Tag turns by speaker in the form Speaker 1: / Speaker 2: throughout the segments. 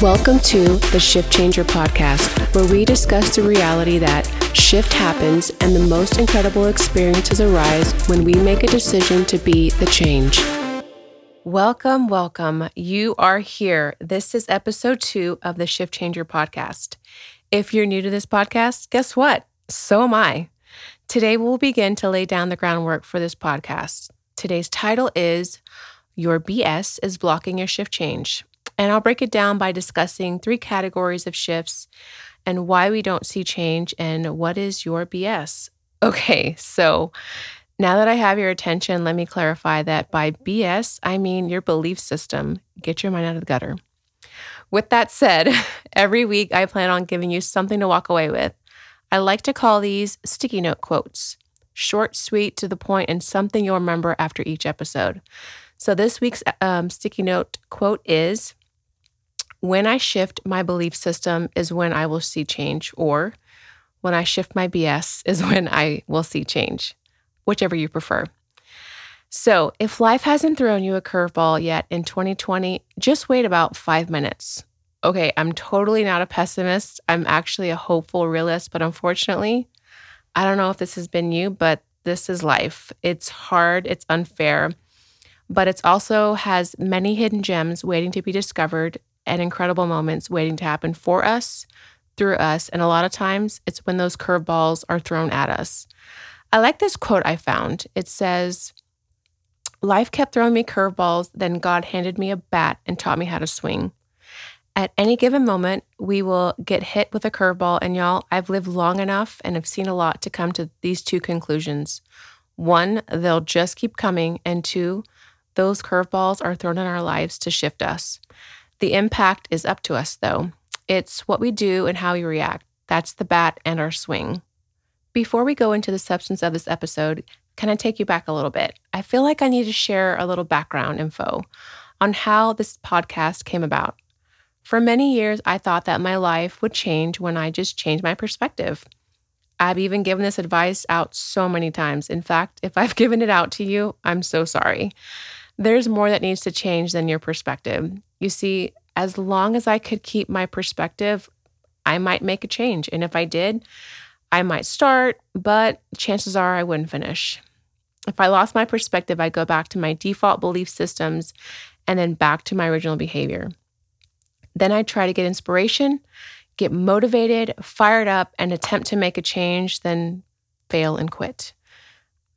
Speaker 1: Welcome to the Shift Changer podcast, where we discuss the reality that shift happens and the most incredible experiences arise when we make a decision to be the change. Welcome, welcome. You are here. This is episode two of the Shift Changer podcast. If you're new to this podcast, guess what? So am I. Today, we'll begin to lay down the groundwork for this podcast. Today's title is Your BS is Blocking Your Shift Change. And I'll break it down by discussing three categories of shifts and why we don't see change and what is your BS. Okay, so now that I have your attention, let me clarify that by BS, I mean your belief system. Get your mind out of the gutter. With that said, every week I plan on giving you something to walk away with. I like to call these sticky note quotes short, sweet, to the point, and something you'll remember after each episode. So this week's um, sticky note quote is when I shift my belief system is when I will see change, or when I shift my BS is when I will see change, whichever you prefer. So, if life hasn't thrown you a curveball yet in 2020, just wait about five minutes. Okay, I'm totally not a pessimist. I'm actually a hopeful realist, but unfortunately, I don't know if this has been you, but this is life. It's hard, it's unfair, but it also has many hidden gems waiting to be discovered and incredible moments waiting to happen for us, through us, and a lot of times it's when those curveballs are thrown at us. I like this quote I found. It says, Life kept throwing me curveballs, then God handed me a bat and taught me how to swing. At any given moment, we will get hit with a curveball, and y'all, I've lived long enough and have seen a lot to come to these two conclusions. One, they'll just keep coming, and two, those curveballs are thrown in our lives to shift us. The impact is up to us, though. It's what we do and how we react. That's the bat and our swing. Before we go into the substance of this episode, can I take you back a little bit? I feel like I need to share a little background info on how this podcast came about. For many years, I thought that my life would change when I just changed my perspective. I've even given this advice out so many times. In fact, if I've given it out to you, I'm so sorry. There's more that needs to change than your perspective. You see, as long as I could keep my perspective, I might make a change. And if I did, I might start, but chances are I wouldn't finish. If I lost my perspective, I'd go back to my default belief systems and then back to my original behavior. Then I'd try to get inspiration, get motivated, fired up, and attempt to make a change, then fail and quit.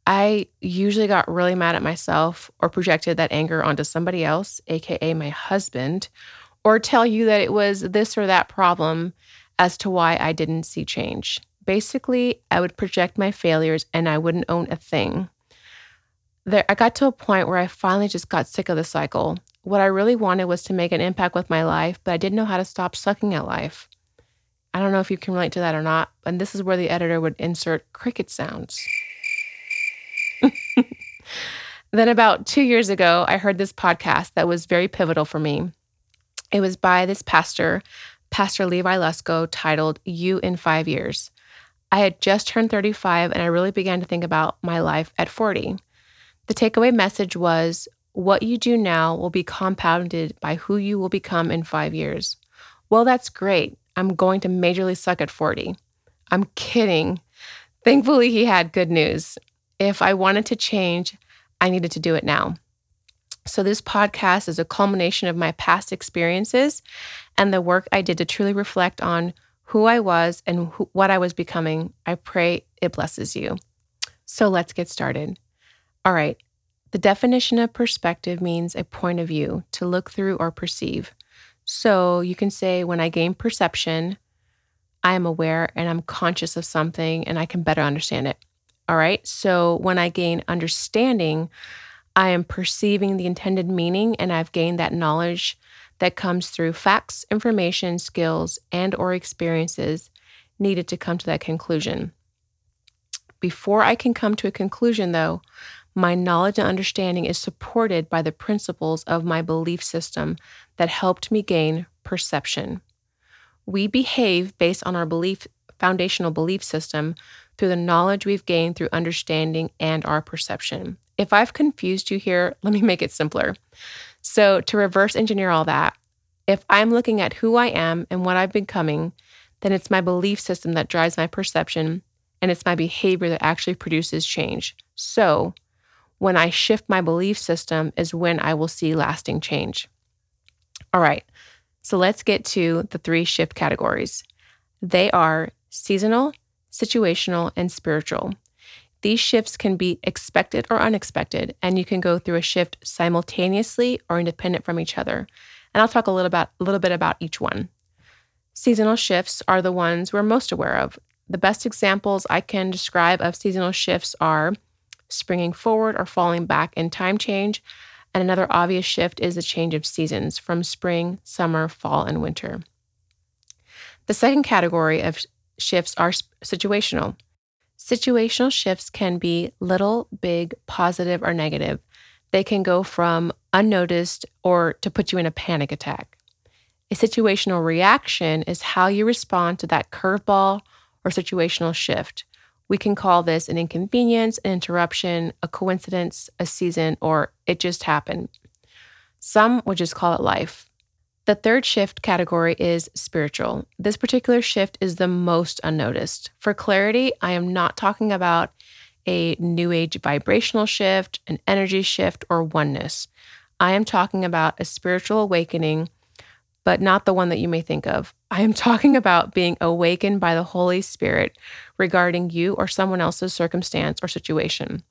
Speaker 1: I usually got really mad at myself or projected that anger onto somebody else, AKA my husband, or tell you that it was this or that problem as to why I didn't see change. Basically, I would project my failures and I wouldn't own a thing. There, I got to a point where I finally just got sick of the cycle. What I really wanted was to make an impact with my life, but I didn't know how to stop sucking at life. I don't know if you can relate to that or not, but this is where the editor would insert cricket sounds. Then, about two years ago, I heard this podcast that was very pivotal for me. It was by this pastor, Pastor Levi Lusko, titled You in Five Years. I had just turned 35 and I really began to think about my life at 40. The takeaway message was what you do now will be compounded by who you will become in five years. Well, that's great. I'm going to majorly suck at 40. I'm kidding. Thankfully, he had good news. If I wanted to change, I needed to do it now. So, this podcast is a culmination of my past experiences and the work I did to truly reflect on who I was and who, what I was becoming. I pray it blesses you. So, let's get started. All right. The definition of perspective means a point of view to look through or perceive. So, you can say, when I gain perception, I am aware and I'm conscious of something and I can better understand it. All right. So when I gain understanding, I am perceiving the intended meaning and I've gained that knowledge that comes through facts, information, skills, and or experiences needed to come to that conclusion. Before I can come to a conclusion though, my knowledge and understanding is supported by the principles of my belief system that helped me gain perception. We behave based on our belief foundational belief system through the knowledge we've gained through understanding and our perception. If I've confused you here, let me make it simpler. So, to reverse engineer all that, If I'm looking at who I am and what I've becoming, then it's my belief system that drives my perception and it's my behavior that actually produces change. So, when I shift my belief system is when I will see lasting change. All right, so let's get to the three shift categories. They are seasonal, situational, and spiritual. These shifts can be expected or unexpected, and you can go through a shift simultaneously or independent from each other. And I'll talk a little about a little bit about each one. Seasonal shifts are the ones we're most aware of. The best examples I can describe of seasonal shifts are springing forward or falling back in time change. And another obvious shift is the change of seasons from spring, summer, fall, and winter. The second category of shifts are situational. Situational shifts can be little, big, positive, or negative. They can go from unnoticed or to put you in a panic attack. A situational reaction is how you respond to that curveball or situational shift. We can call this an inconvenience, an interruption, a coincidence, a season, or it just happened. Some would just call it life. The third shift category is spiritual. This particular shift is the most unnoticed. For clarity, I am not talking about a new age vibrational shift, an energy shift, or oneness. I am talking about a spiritual awakening but not the one that you may think of. I am talking about being awakened by the Holy Spirit regarding you or someone else's circumstance or situation.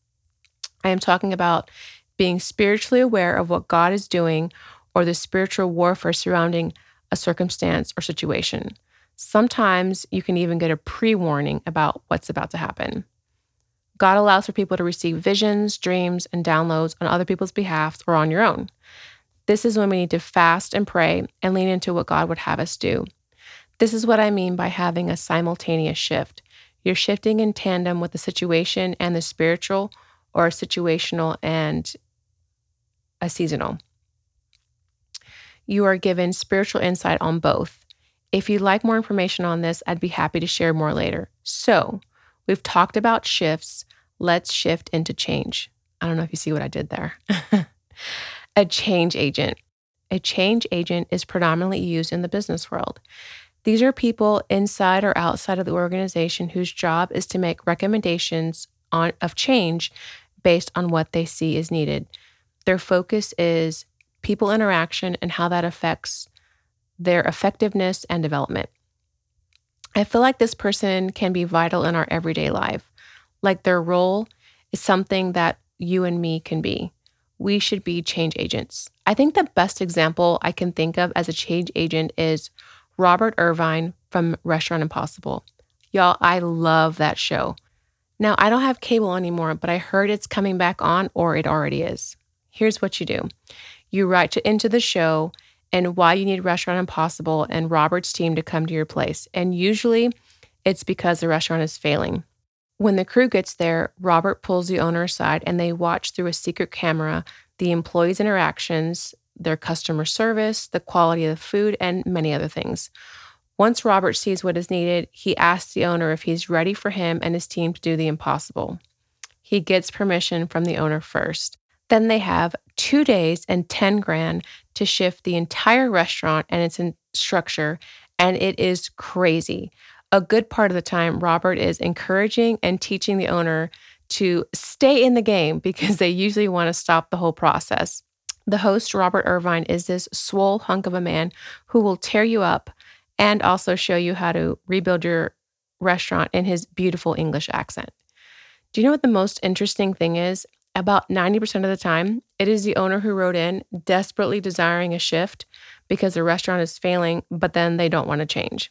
Speaker 1: I am talking about being spiritually aware of what God is doing or the spiritual warfare surrounding a circumstance or situation. Sometimes you can even get a pre warning about what's about to happen. God allows for people to receive visions, dreams, and downloads on other people's behalf or on your own. This is when we need to fast and pray and lean into what God would have us do. This is what I mean by having a simultaneous shift. You're shifting in tandem with the situation and the spiritual, or situational and a seasonal. You are given spiritual insight on both. If you'd like more information on this, I'd be happy to share more later. So, we've talked about shifts. Let's shift into change. I don't know if you see what I did there. A change agent. A change agent is predominantly used in the business world. These are people inside or outside of the organization whose job is to make recommendations on, of change based on what they see is needed. Their focus is people interaction and how that affects their effectiveness and development. I feel like this person can be vital in our everyday life. Like their role is something that you and me can be we should be change agents. I think the best example I can think of as a change agent is Robert Irvine from Restaurant Impossible. Y'all, I love that show. Now, I don't have cable anymore, but I heard it's coming back on or it already is. Here's what you do you write to, into the show and why you need Restaurant Impossible and Robert's team to come to your place. And usually it's because the restaurant is failing. When the crew gets there, Robert pulls the owner aside and they watch through a secret camera the employees' interactions, their customer service, the quality of the food, and many other things. Once Robert sees what is needed, he asks the owner if he's ready for him and his team to do the impossible. He gets permission from the owner first. Then they have two days and 10 grand to shift the entire restaurant and its structure, and it is crazy a good part of the time, Robert is encouraging and teaching the owner to stay in the game because they usually want to stop the whole process. The host, Robert Irvine, is this swole hunk of a man who will tear you up and also show you how to rebuild your restaurant in his beautiful English accent. Do you know what the most interesting thing is? About 90% of the time, it is the owner who wrote in desperately desiring a shift because the restaurant is failing, but then they don't want to change.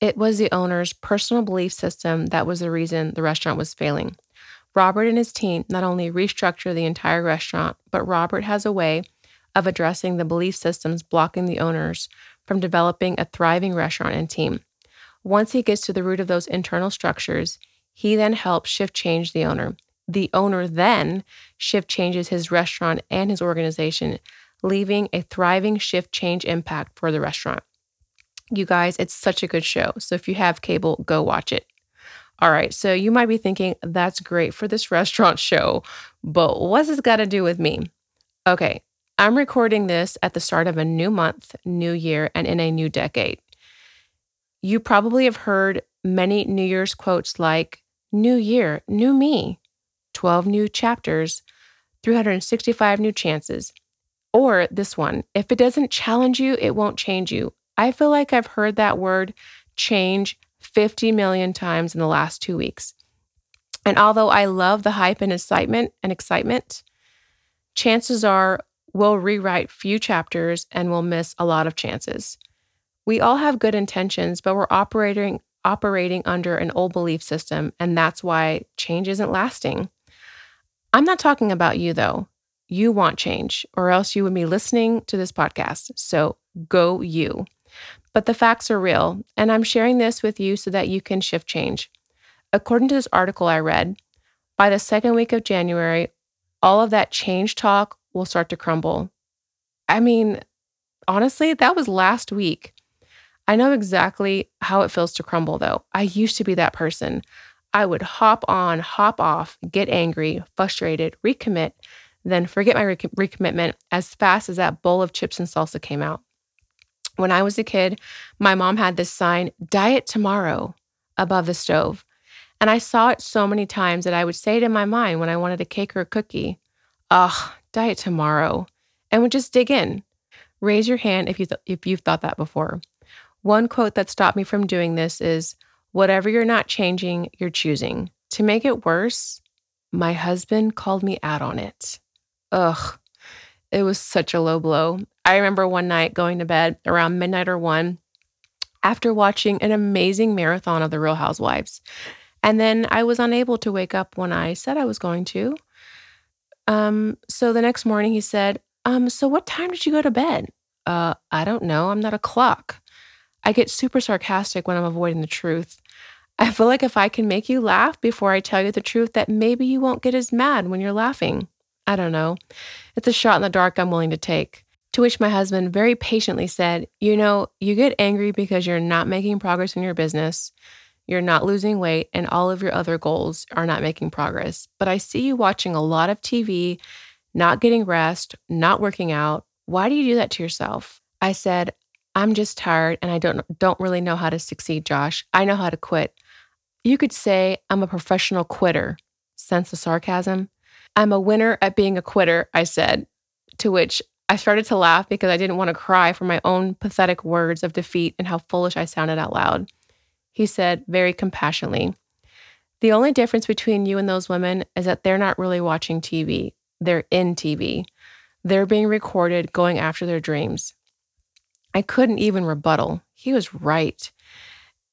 Speaker 1: It was the owner's personal belief system that was the reason the restaurant was failing. Robert and his team not only restructure the entire restaurant, but Robert has a way of addressing the belief systems blocking the owners from developing a thriving restaurant and team. Once he gets to the root of those internal structures, he then helps shift change the owner. The owner then shift changes his restaurant and his organization, leaving a thriving shift change impact for the restaurant. You guys, it's such a good show. So if you have cable, go watch it. All right, so you might be thinking, that's great for this restaurant show, but what's this got to do with me? Okay, I'm recording this at the start of a new month, new year, and in a new decade. You probably have heard many New Year's quotes like, New Year, New Me, 12 new chapters, 365 new chances. Or this one, if it doesn't challenge you, it won't change you. I feel like I've heard that word change 50 million times in the last two weeks. And although I love the hype and excitement and excitement, chances are we'll rewrite few chapters and we'll miss a lot of chances. We all have good intentions, but we're operating operating under an old belief system, and that's why change isn't lasting. I'm not talking about you though. You want change, or else you would be listening to this podcast. So go you. But the facts are real, and I'm sharing this with you so that you can shift change. According to this article I read, by the second week of January, all of that change talk will start to crumble. I mean, honestly, that was last week. I know exactly how it feels to crumble, though. I used to be that person. I would hop on, hop off, get angry, frustrated, recommit, then forget my recommitment as fast as that bowl of chips and salsa came out. When I was a kid, my mom had this sign, Diet Tomorrow, above the stove. And I saw it so many times that I would say it in my mind when I wanted a cake or a cookie, ugh, diet tomorrow, and would just dig in. Raise your hand if, you th- if you've thought that before. One quote that stopped me from doing this is Whatever you're not changing, you're choosing. To make it worse, my husband called me out on it. Ugh, it was such a low blow. I remember one night going to bed around midnight or one after watching an amazing marathon of The Real Housewives. And then I was unable to wake up when I said I was going to. Um, so the next morning he said, um, so what time did you go to bed? Uh, I don't know. I'm not a clock. I get super sarcastic when I'm avoiding the truth. I feel like if I can make you laugh before I tell you the truth, that maybe you won't get as mad when you're laughing. I don't know. It's a shot in the dark I'm willing to take. To which my husband very patiently said, You know, you get angry because you're not making progress in your business you're not losing weight, and all of your other goals are not making progress. But I see you watching a lot of TV, not getting rest, not working out. Why do you do that to yourself? I said, I'm just tired and I don't don't really know how to succeed, Josh. I know how to quit. You could say I'm a professional quitter. Sense the sarcasm. I'm a winner at being a quitter, I said, to which I started to laugh because I didn't want to cry for my own pathetic words of defeat and how foolish I sounded out loud. He said very compassionately, The only difference between you and those women is that they're not really watching TV, they're in TV. They're being recorded going after their dreams. I couldn't even rebuttal. He was right.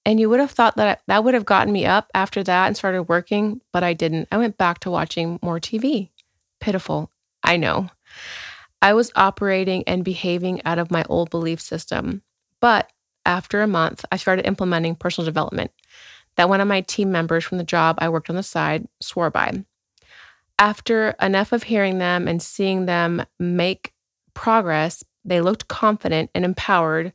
Speaker 1: And you would have thought that that would have gotten me up after that and started working, but I didn't. I went back to watching more TV. Pitiful. I know. I was operating and behaving out of my old belief system. But after a month, I started implementing personal development that one of my team members from the job I worked on the side swore by. After enough of hearing them and seeing them make progress, they looked confident and empowered.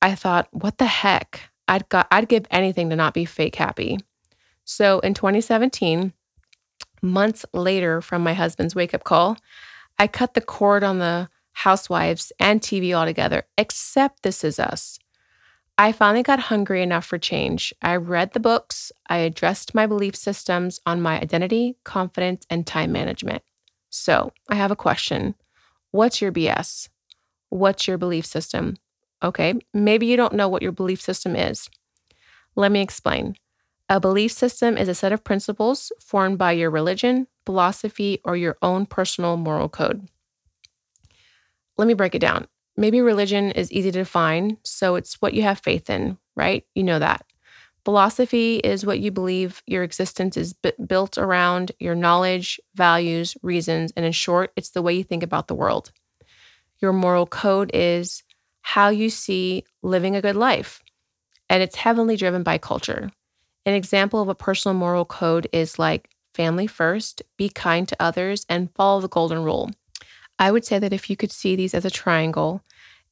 Speaker 1: I thought, what the heck? I'd got I'd give anything to not be fake happy. So in 2017, months later from my husband's wake-up call, I cut the cord on the housewives and TV altogether, except This Is Us. I finally got hungry enough for change. I read the books, I addressed my belief systems on my identity, confidence, and time management. So I have a question What's your BS? What's your belief system? Okay, maybe you don't know what your belief system is. Let me explain. A belief system is a set of principles formed by your religion, philosophy, or your own personal moral code. Let me break it down. Maybe religion is easy to define, so it's what you have faith in, right? You know that. Philosophy is what you believe your existence is b- built around your knowledge, values, reasons, and in short, it's the way you think about the world. Your moral code is how you see living a good life, and it's heavily driven by culture. An example of a personal moral code is like family first, be kind to others, and follow the golden rule. I would say that if you could see these as a triangle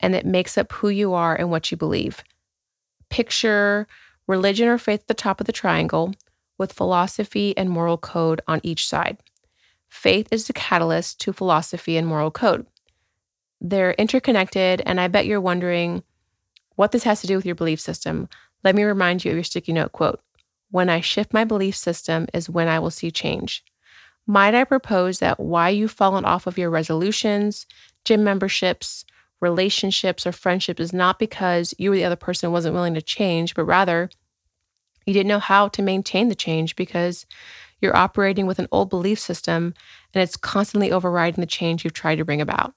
Speaker 1: and it makes up who you are and what you believe, picture religion or faith at the top of the triangle with philosophy and moral code on each side. Faith is the catalyst to philosophy and moral code. They're interconnected, and I bet you're wondering what this has to do with your belief system. Let me remind you of your sticky note quote When I shift my belief system is when I will see change. Might I propose that why you've fallen off of your resolutions, gym memberships, relationships, or friendships is not because you or the other person wasn't willing to change, but rather you didn't know how to maintain the change because you're operating with an old belief system and it's constantly overriding the change you've tried to bring about.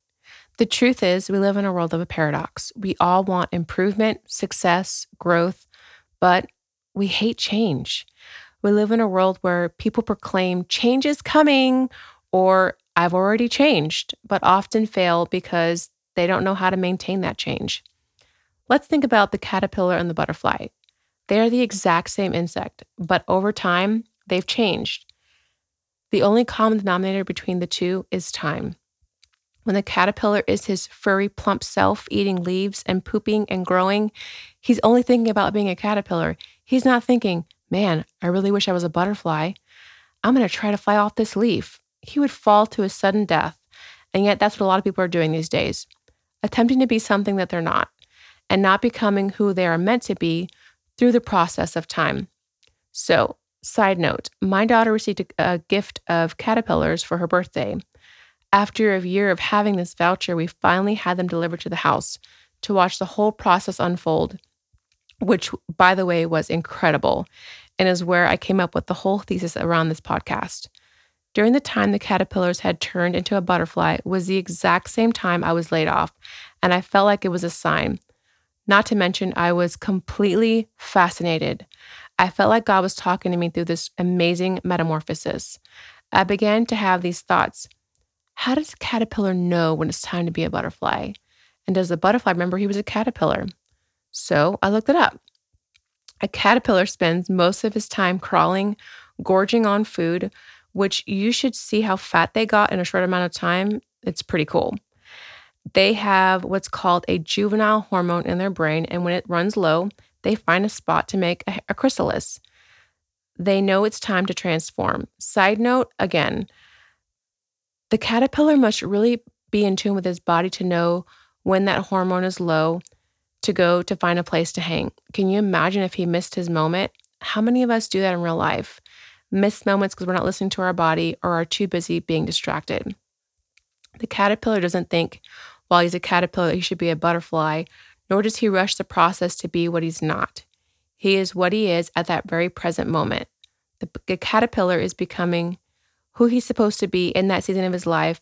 Speaker 1: The truth is, we live in a world of a paradox. We all want improvement, success, growth, but we hate change. We live in a world where people proclaim change is coming or I've already changed, but often fail because they don't know how to maintain that change. Let's think about the caterpillar and the butterfly. They are the exact same insect, but over time, they've changed. The only common denominator between the two is time. When the caterpillar is his furry, plump self eating leaves and pooping and growing, he's only thinking about being a caterpillar. He's not thinking, man, I really wish I was a butterfly. I'm going to try to fly off this leaf. He would fall to a sudden death. And yet, that's what a lot of people are doing these days attempting to be something that they're not, and not becoming who they are meant to be through the process of time. So, side note my daughter received a, gift of caterpillars for her birthday. After a year of having this voucher, we finally had them delivered to the house to watch the whole process unfold, which, by the way, was incredible and is where I came up with the whole thesis around this podcast. During the time the caterpillars had turned into a butterfly was the exact same time I was laid off, and I felt like it was a sign. Not to mention, I was completely fascinated. I felt like God was talking to me through this amazing metamorphosis. I began to have these thoughts How does a caterpillar know when it's time to be a butterfly? And does the butterfly remember he was a caterpillar? So I looked it up. A caterpillar spends most of his time crawling, gorging on food, which you should see how fat they got in a short amount of time. It's pretty cool. They have what's called a juvenile hormone in their brain, and when it runs low, they find a spot to make a, a chrysalis. They know it's time to transform. Side note again, the caterpillar must really be in tune with his body to know when that hormone is low to go to find a place to hang. Can you imagine if he missed his moment? How many of us do that in real life? Miss moments because we're not listening to our body or are too busy being distracted. The caterpillar doesn't think while he's a caterpillar he should be a butterfly, nor does he rush the process to be what he's not. He is what he is at that very present moment. The, the caterpillar is becoming who he's supposed to be in that season of his life.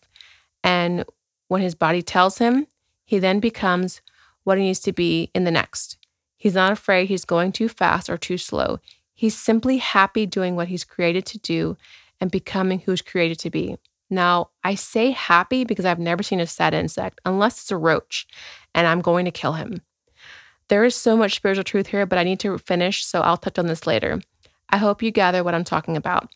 Speaker 1: And when his body tells him, he then becomes what he needs to be in the next. He's not afraid he's going too fast or too slow. He's simply happy doing what he's created to do and becoming who he's created to be. Now, I say happy because I've never seen a sad insect unless it's a roach and I'm going to kill him. There is so much spiritual truth here, but I need to finish, so I'll touch on this later. I hope you gather what I'm talking about.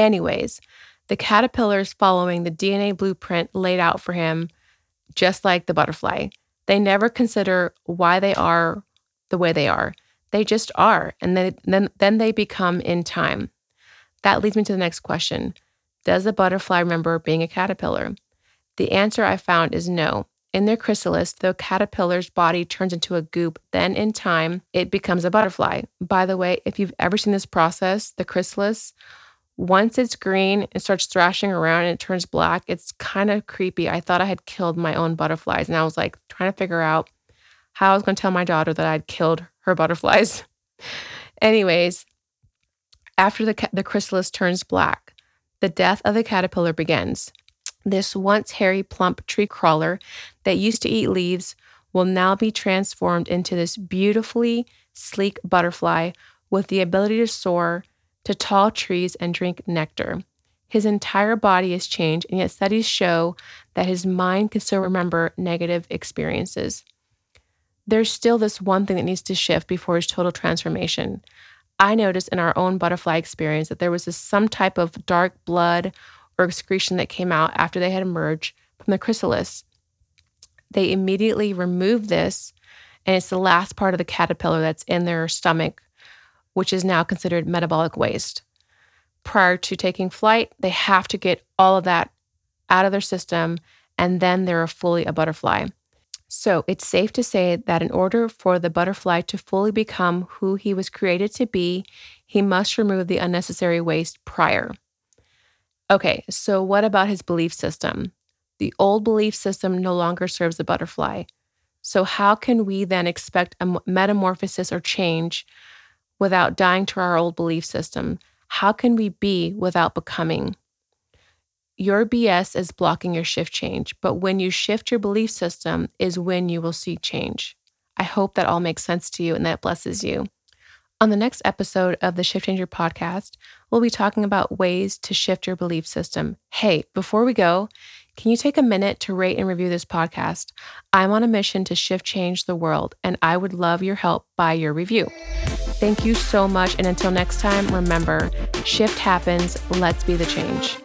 Speaker 1: Anyways, the caterpillar is following the DNA blueprint laid out for him, just like the butterfly. They never consider why they are the way they are. They just are, and then, then, then they become in time. That leads me to the next question Does the butterfly remember being a caterpillar? The answer I found is no. In their chrysalis, the caterpillar's body turns into a goop. Then, in time, it becomes a butterfly. By the way, if you've ever seen this process, the chrysalis, once it's green, it starts thrashing around and it turns black. It's kind of creepy. I thought I had killed my own butterflies, and I was like trying to figure out how I was going to tell my daughter that I'd killed her butterflies. Anyways, after the, the chrysalis turns black, the death of the caterpillar begins. This once hairy, plump tree crawler that used to eat leaves will now be transformed into this beautifully sleek butterfly with the ability to soar to tall trees and drink nectar. His entire body is changed, and yet studies show that his mind can still remember negative experiences there's still this one thing that needs to shift before his total transformation. I noticed in our own butterfly experience that there was this some type of dark blood or excretion that came out after they had emerged from the chrysalis. They immediately remove this, and it's the last part of the caterpillar that's in their stomach, which is now considered metabolic waste. Prior to taking flight, they have to get all of that out of their system and then they're fully a butterfly. So it's safe to say that in order for the butterfly to fully become who he was created to be, he must remove the unnecessary waste prior. Okay, so what about his belief system? The old belief system no longer serves the butterfly. So, how can we then expect a metamorphosis or change without dying to our old belief system? How can we be without becoming? Your BS is blocking your shift change, but when you shift your belief system is when you will see change. I hope that all makes sense to you and that blesses you. On the next episode of the Shift Changer podcast, we'll be talking about ways to shift your belief system. Hey, before we go, can you take a minute to rate and review this podcast? I'm on a mission to shift change the world, and I would love your help by your review. Thank you so much. And until next time, remember shift happens. Let's be the change.